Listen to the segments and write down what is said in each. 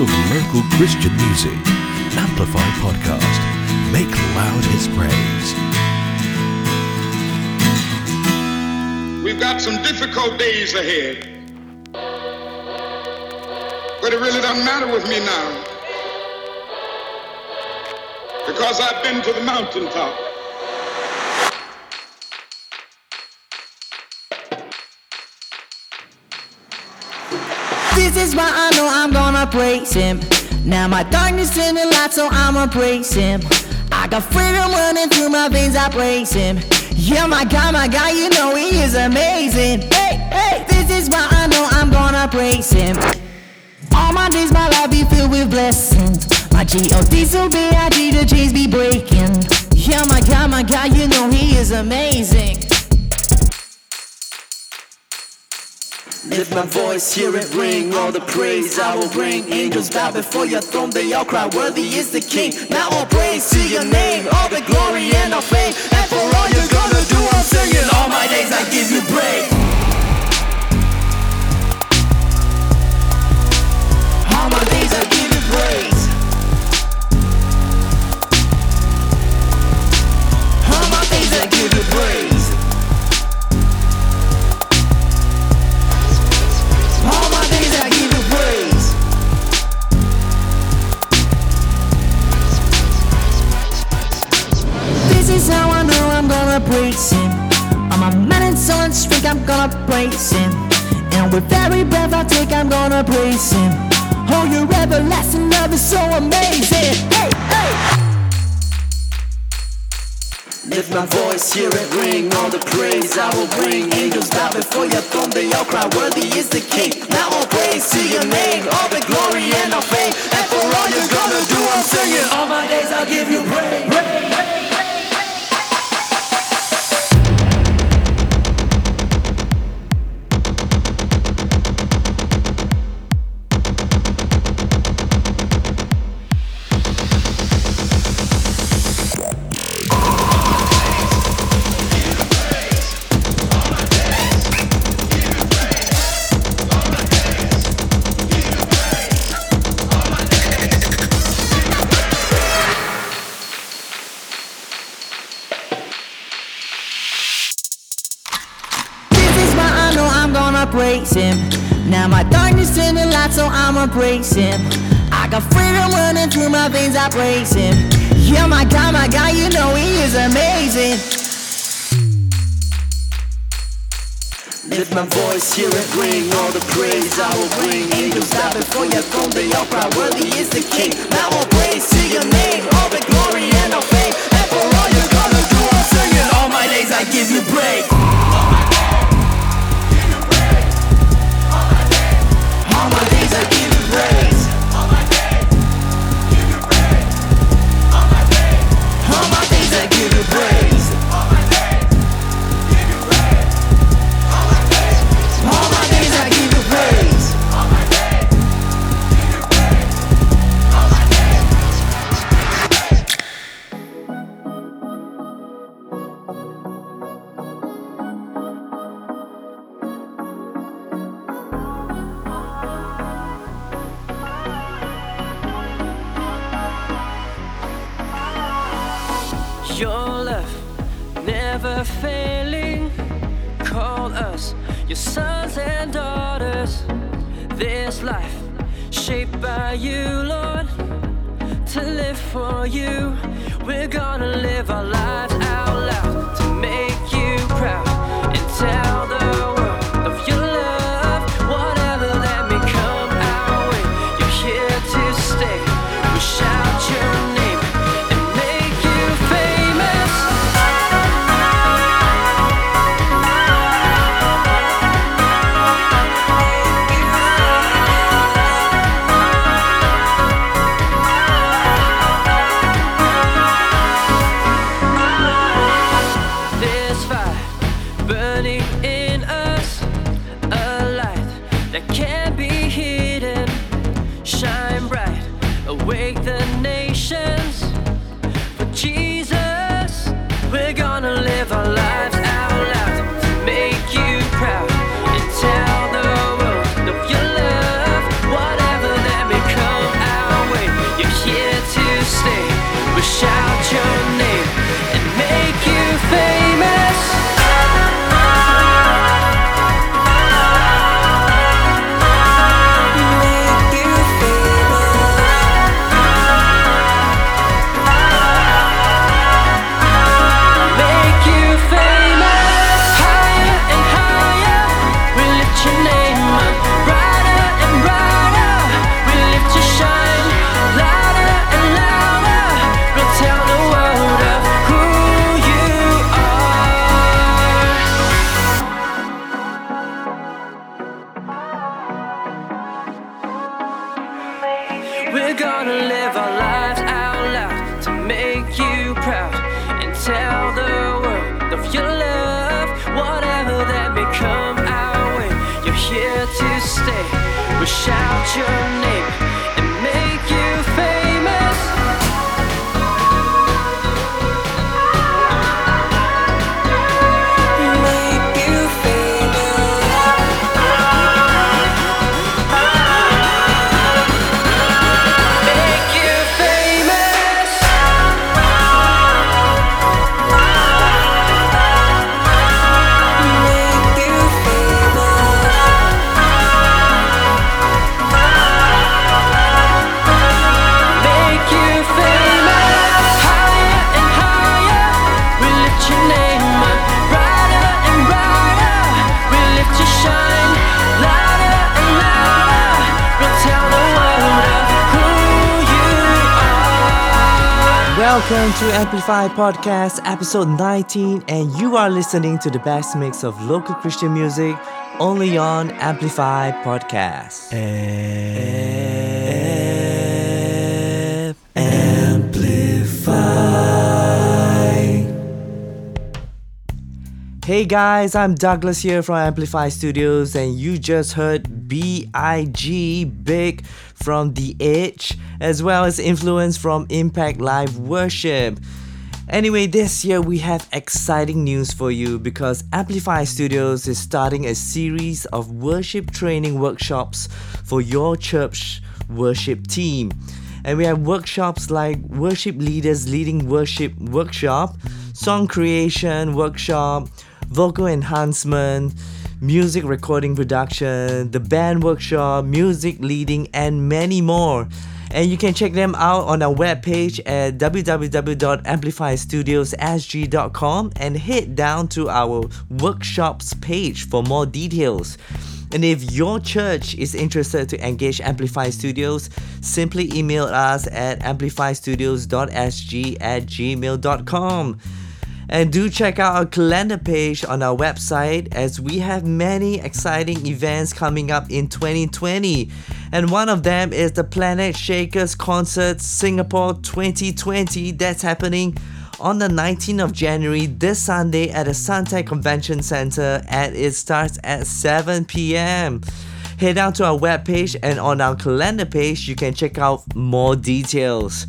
of local Christian music. Amplify Podcast. Make loud his praise. We've got some difficult days ahead. But it really doesn't matter with me now. Because I've been to the mountaintop. This is why I know I'm gonna praise him. Now my darkness in the light, so I'ma praise him. I got freedom running through my veins, I praise him. Yeah, my God, my God, you know he is amazing. Hey, hey, this is why I know I'm gonna praise him. All my days, my life be filled with blessings. My G-O-D's will be IG, the chains be breaking. Yeah, my God, my God, you know he is amazing. Lift my voice, hear it ring. All the praise I will bring. Angels bow before your throne, they all cry, Worthy is the King. Now all praise to your name, all the glory and all fame. And for all you're gonna do, I'm singing. All my days I give you praise. Praise him. On my man and son streak, I'm gonna praise him. And with every breath I take, I'm gonna praise him. Oh, your everlasting love is so amazing. Hey, hey. Lift my voice, hear it ring. All the praise I will bring. Angels bow before your throne, they all cry, Worthy is the King. Now all praise to your name, all the glory and all fame. And for all you're gonna do, I'm singing. All my days I'll give you praise. This in so I'ma. I got freedom running through my veins, I praise him. Yeah, my God, my God, you know he is amazing. Lift my voice, hear it ring. All the praise I will bring. Angels bow before your throne, they all cry, Worthy is the King. Now all praise to your name, all the glory and all fame. And for all you're gonna do, I'm singing. All my days I give you praise. All never failing. Call us your sons and daughters. This life shaped by you, Lord. To live for you, we're gonna live our lives out loud to make you proud wanna live our lives out loud to make you proud and tell the world of your love. Whatever that may come our way, you're here to stay. We'll shout your name Welcome to Amplify Podcast, episode 19, and you are listening to the best mix of local Christian music only on Amplify Podcast. Amplify. Hey guys, I'm Douglas here from Amplify Studios, and you just heard B.I.G. Big from The Edge, as well as influence from Impact Live Worship. Anyway, this year we have exciting news for you because Amplify Studios is starting a series of worship training workshops for your church worship team. And we have workshops like Worship Leaders Leading Worship Workshop, Song Creation Workshop, Vocal Enhancement, Music Recording Production, the Band Workshop, Music Leading, and many more. And you can check them out on our webpage at www.amplifystudiossg.com and head down to our workshops page for more details. And if your church is interested to engage Amplify Studios, simply email us at amplifystudios.sg at gmail.com. And do check out our calendar page on our website as we have many exciting events coming up in 2020. And one of them is the Planet Shakers Concert Singapore 2020 that's happening on the 19th of January this Sunday at the Suntec Convention Center and it starts at 7 p.m. Head down to our webpage and on our calendar page you can check out more details.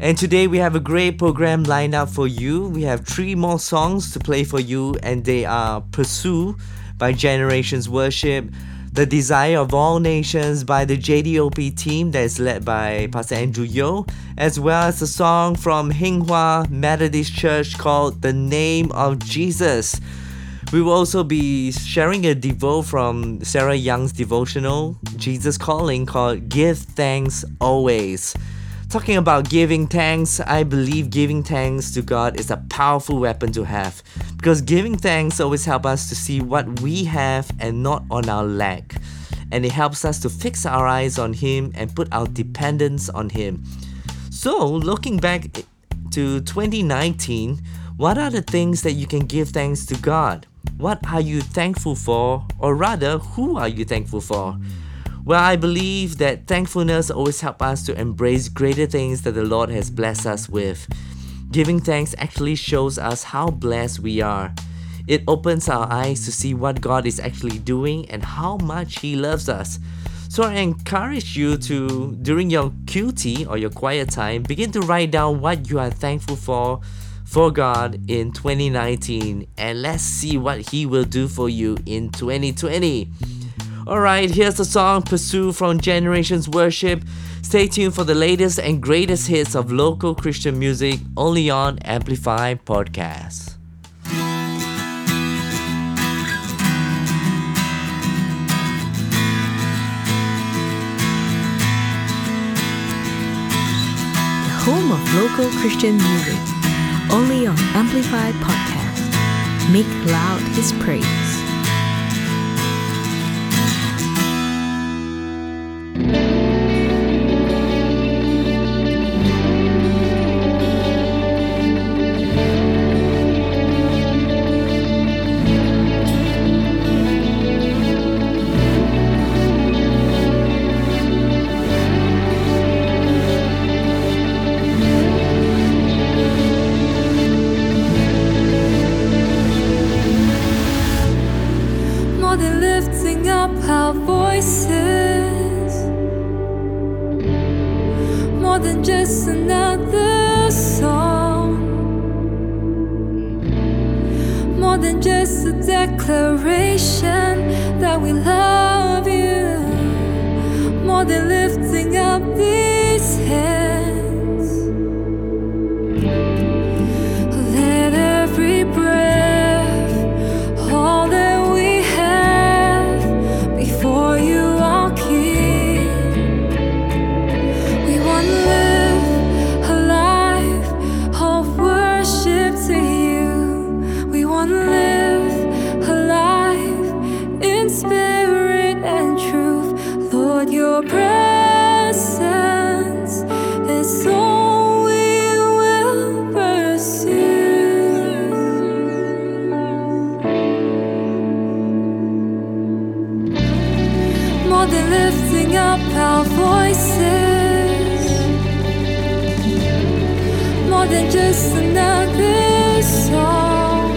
And today we have a great program lined up for you. We have three more songs to play for you, and they are Pursue by Generations Worship, The Desire of All Nations by the JDOP team that is led by Pastor Andrew Yo, as well as a song from Hinghwa Methodist Church called The Name of Jesus. We will also be sharing a devo from Sarah Young's devotional, Jesus Calling, called Give Thanks Always. Talking about giving thanks, I believe giving thanks to God is a powerful weapon to have because giving thanks always helps us to see what we have and not on our lack. And it helps us to fix our eyes on Him and put our dependence on Him. So, looking back to 2019, what are the things that you can give thanks to God? What are you thankful for? Or rather, who are you thankful for? Well, I believe that thankfulness always helps us to embrace greater things that the Lord has blessed us with. Giving thanks actually shows us how blessed we are. It opens our eyes to see what God is actually doing and how much He loves us. So I encourage you to, during your QT or your quiet time, begin to write down what you are thankful for for God in 2019 and let's see what He will do for you in 2020. Alright, here's the song Pursue from Generations Worship. Stay tuned for the latest and greatest hits of local Christian music only on Amplify Podcast. the home of local Christian music, only on Amplified Podcast. Make loud his praise. our voices more than just another song,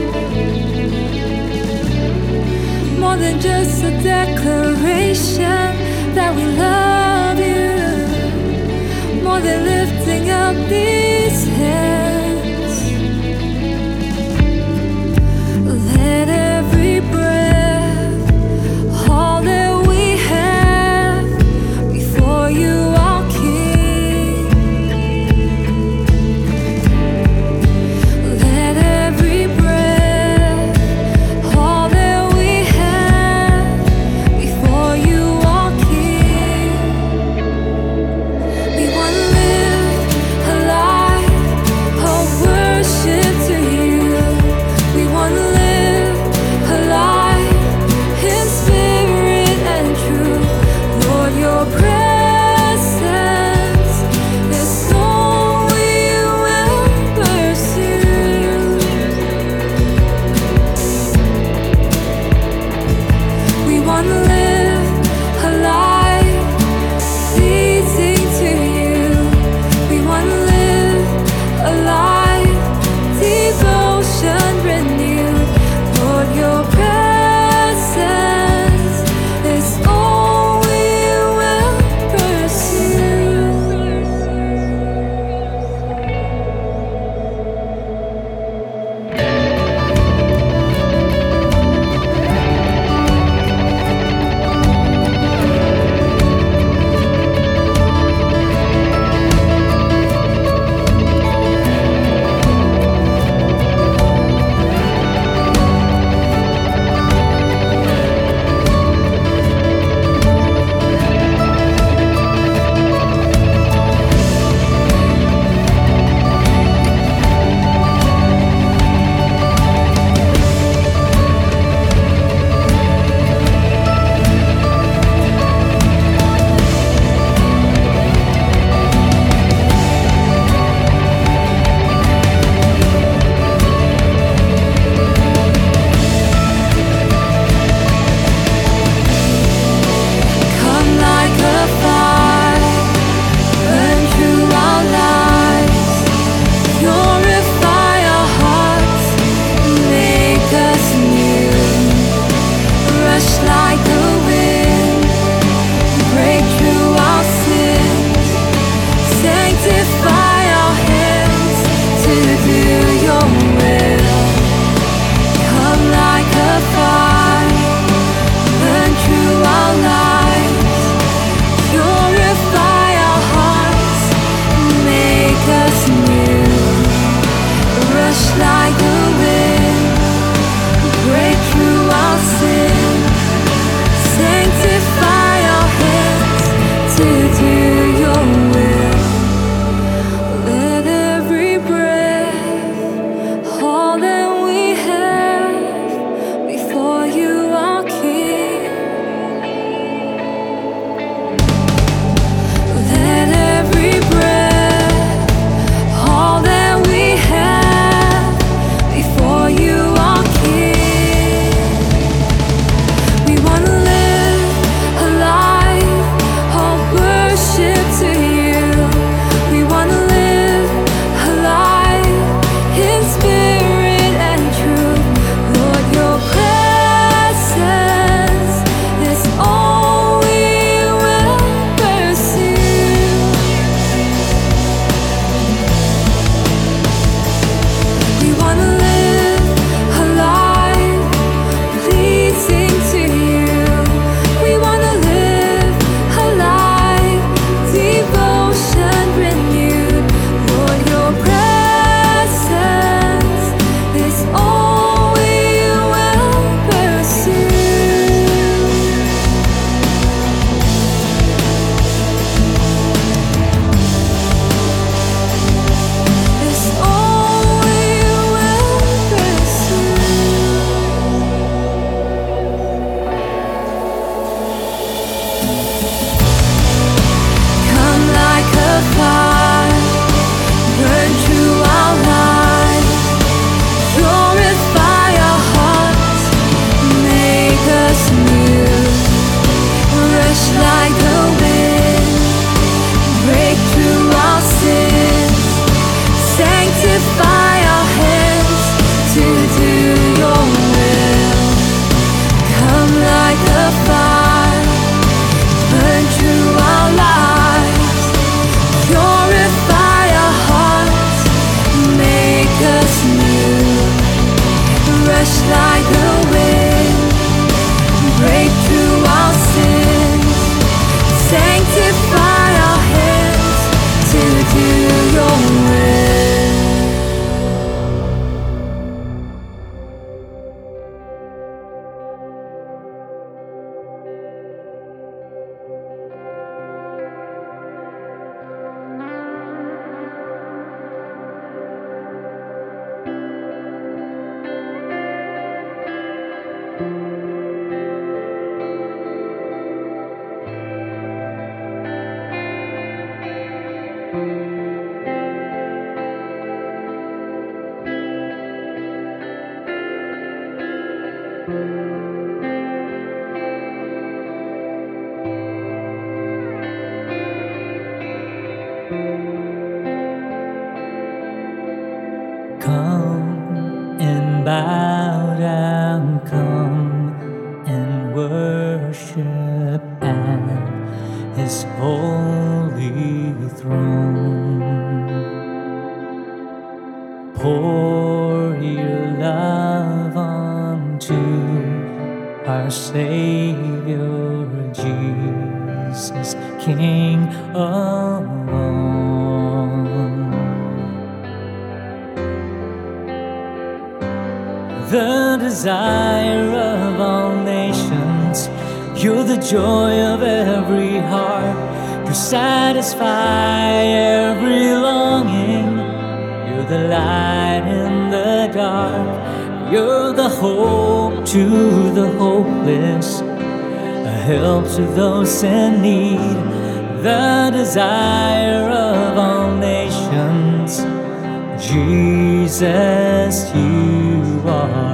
more than just a. Pour your love onto our Savior Jesus, King of all. the desire of all nations. You're the joy of every heart. You satisfy every longing. The light in the dark. You're the hope to the hopeless, a help to those in need. The desire of all nations. Jesus, you are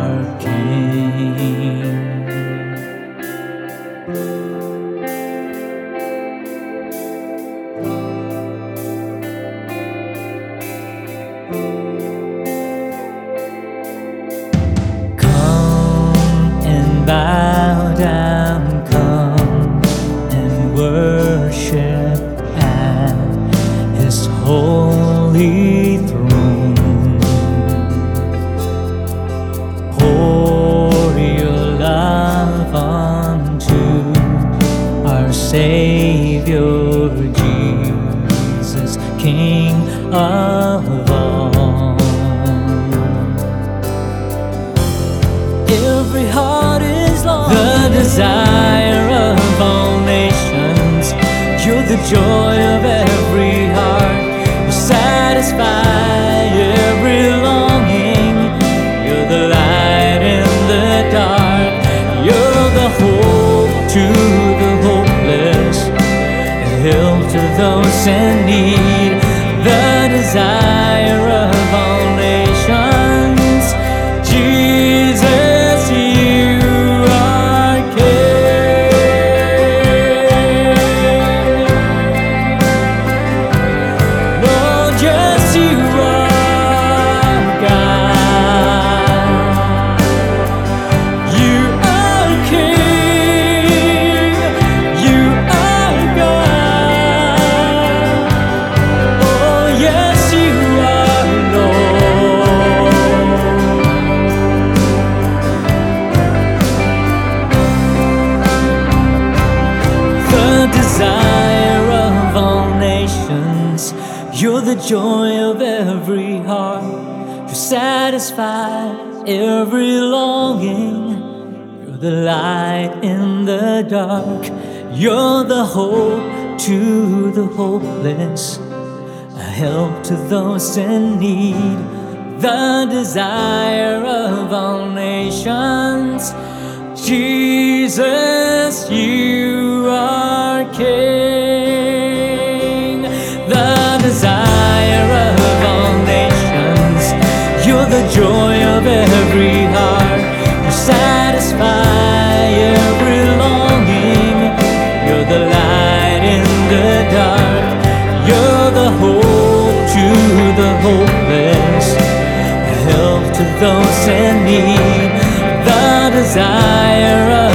dark. You're the hope to the hopeless, a help to those in need. The desire of all nations. Jesus, you are King. The desire of all nations. You're the joy of the hopeless. Help to those in need. The desire of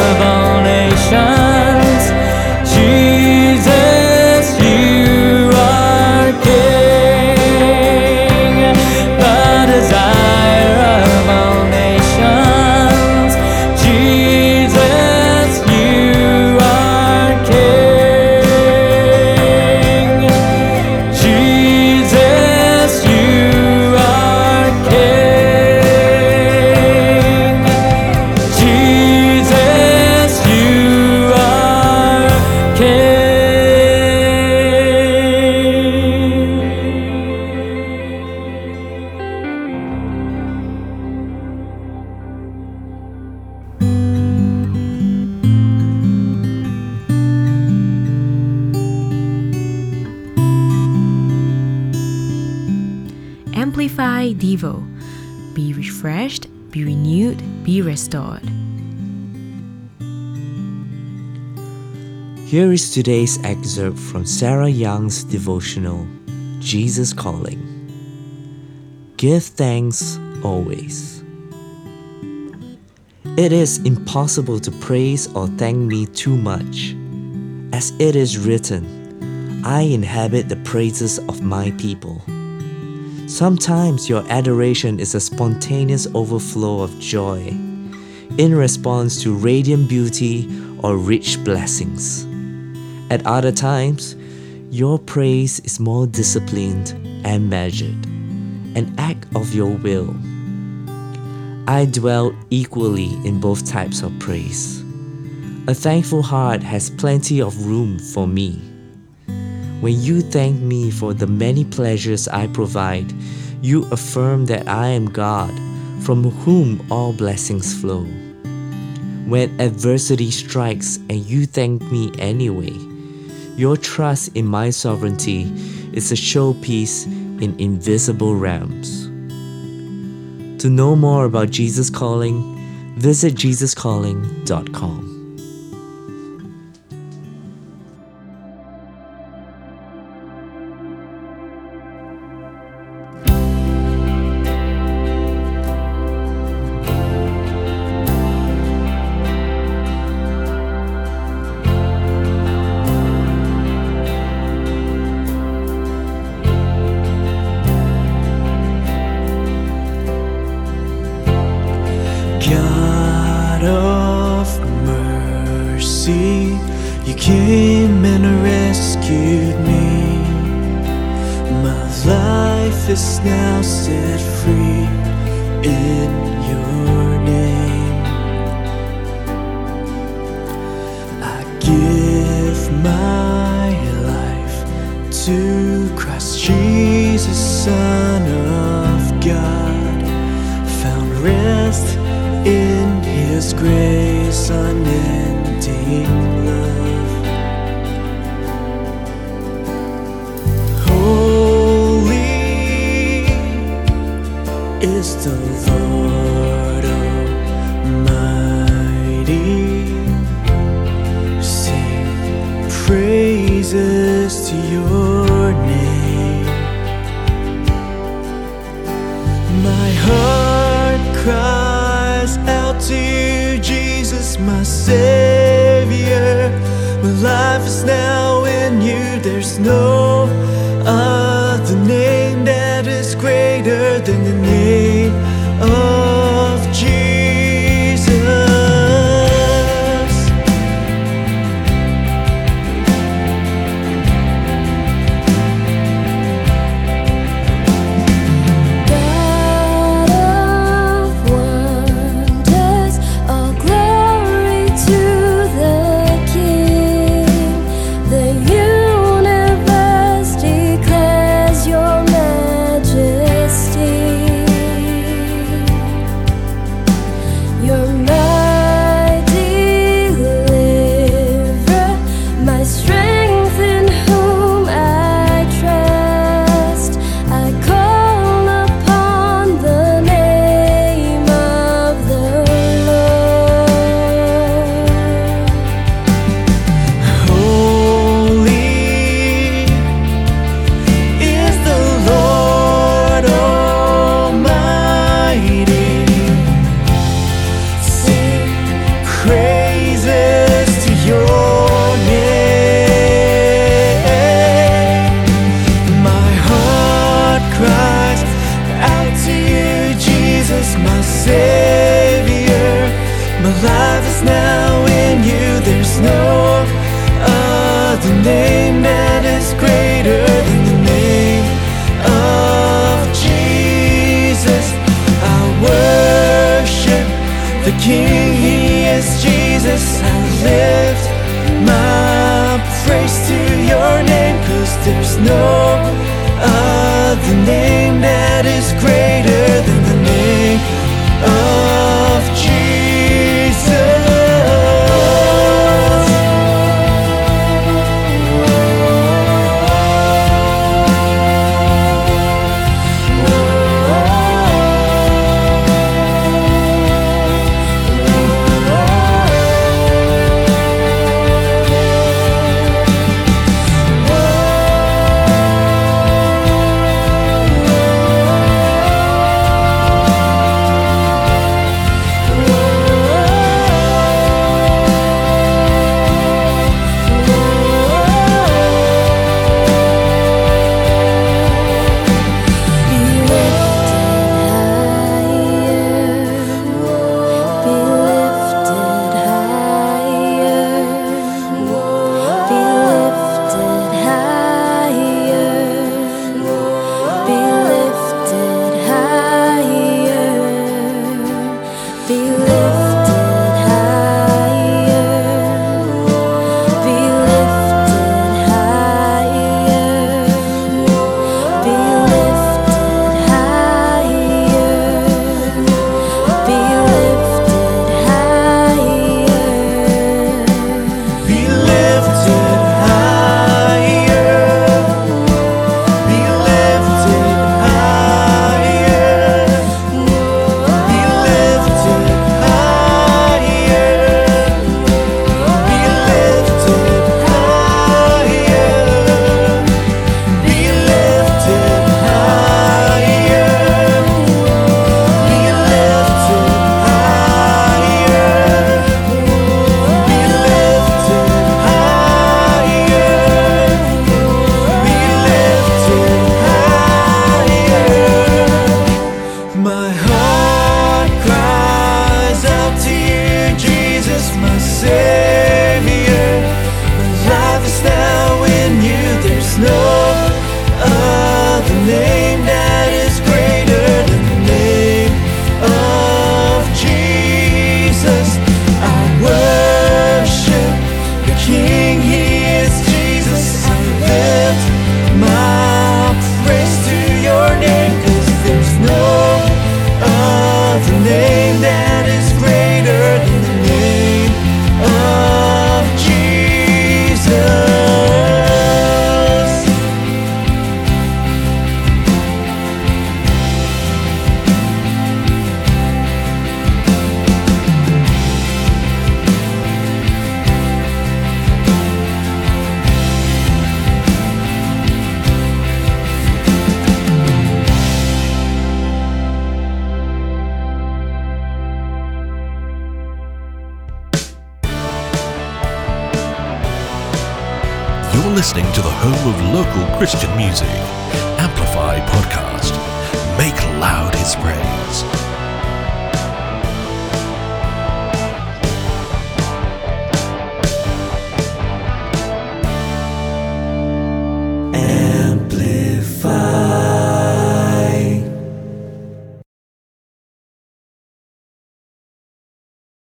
Here is today's excerpt from Sarah Young's devotional, Jesus Calling. Give thanks always. It is impossible to praise or thank me too much. As it is written, I inhabit the praises of my people. Sometimes your adoration is a spontaneous overflow of joy in response to radiant beauty or rich blessings. At other times, your praise is more disciplined and measured, an act of your will. I dwell equally in both types of praise. A thankful heart has plenty of room for me. When you thank me for the many pleasures I provide, you affirm that I am God, from whom all blessings flow. When adversity strikes and you thank me anyway, your trust in my sovereignty is a showpiece in invisible realms. To know more about Jesus Calling, visit jesuscalling.com. the name that is greater than the name of Jesus. I worship the King, He is Jesus. I lift my praise to your name, cause there's no other name that is.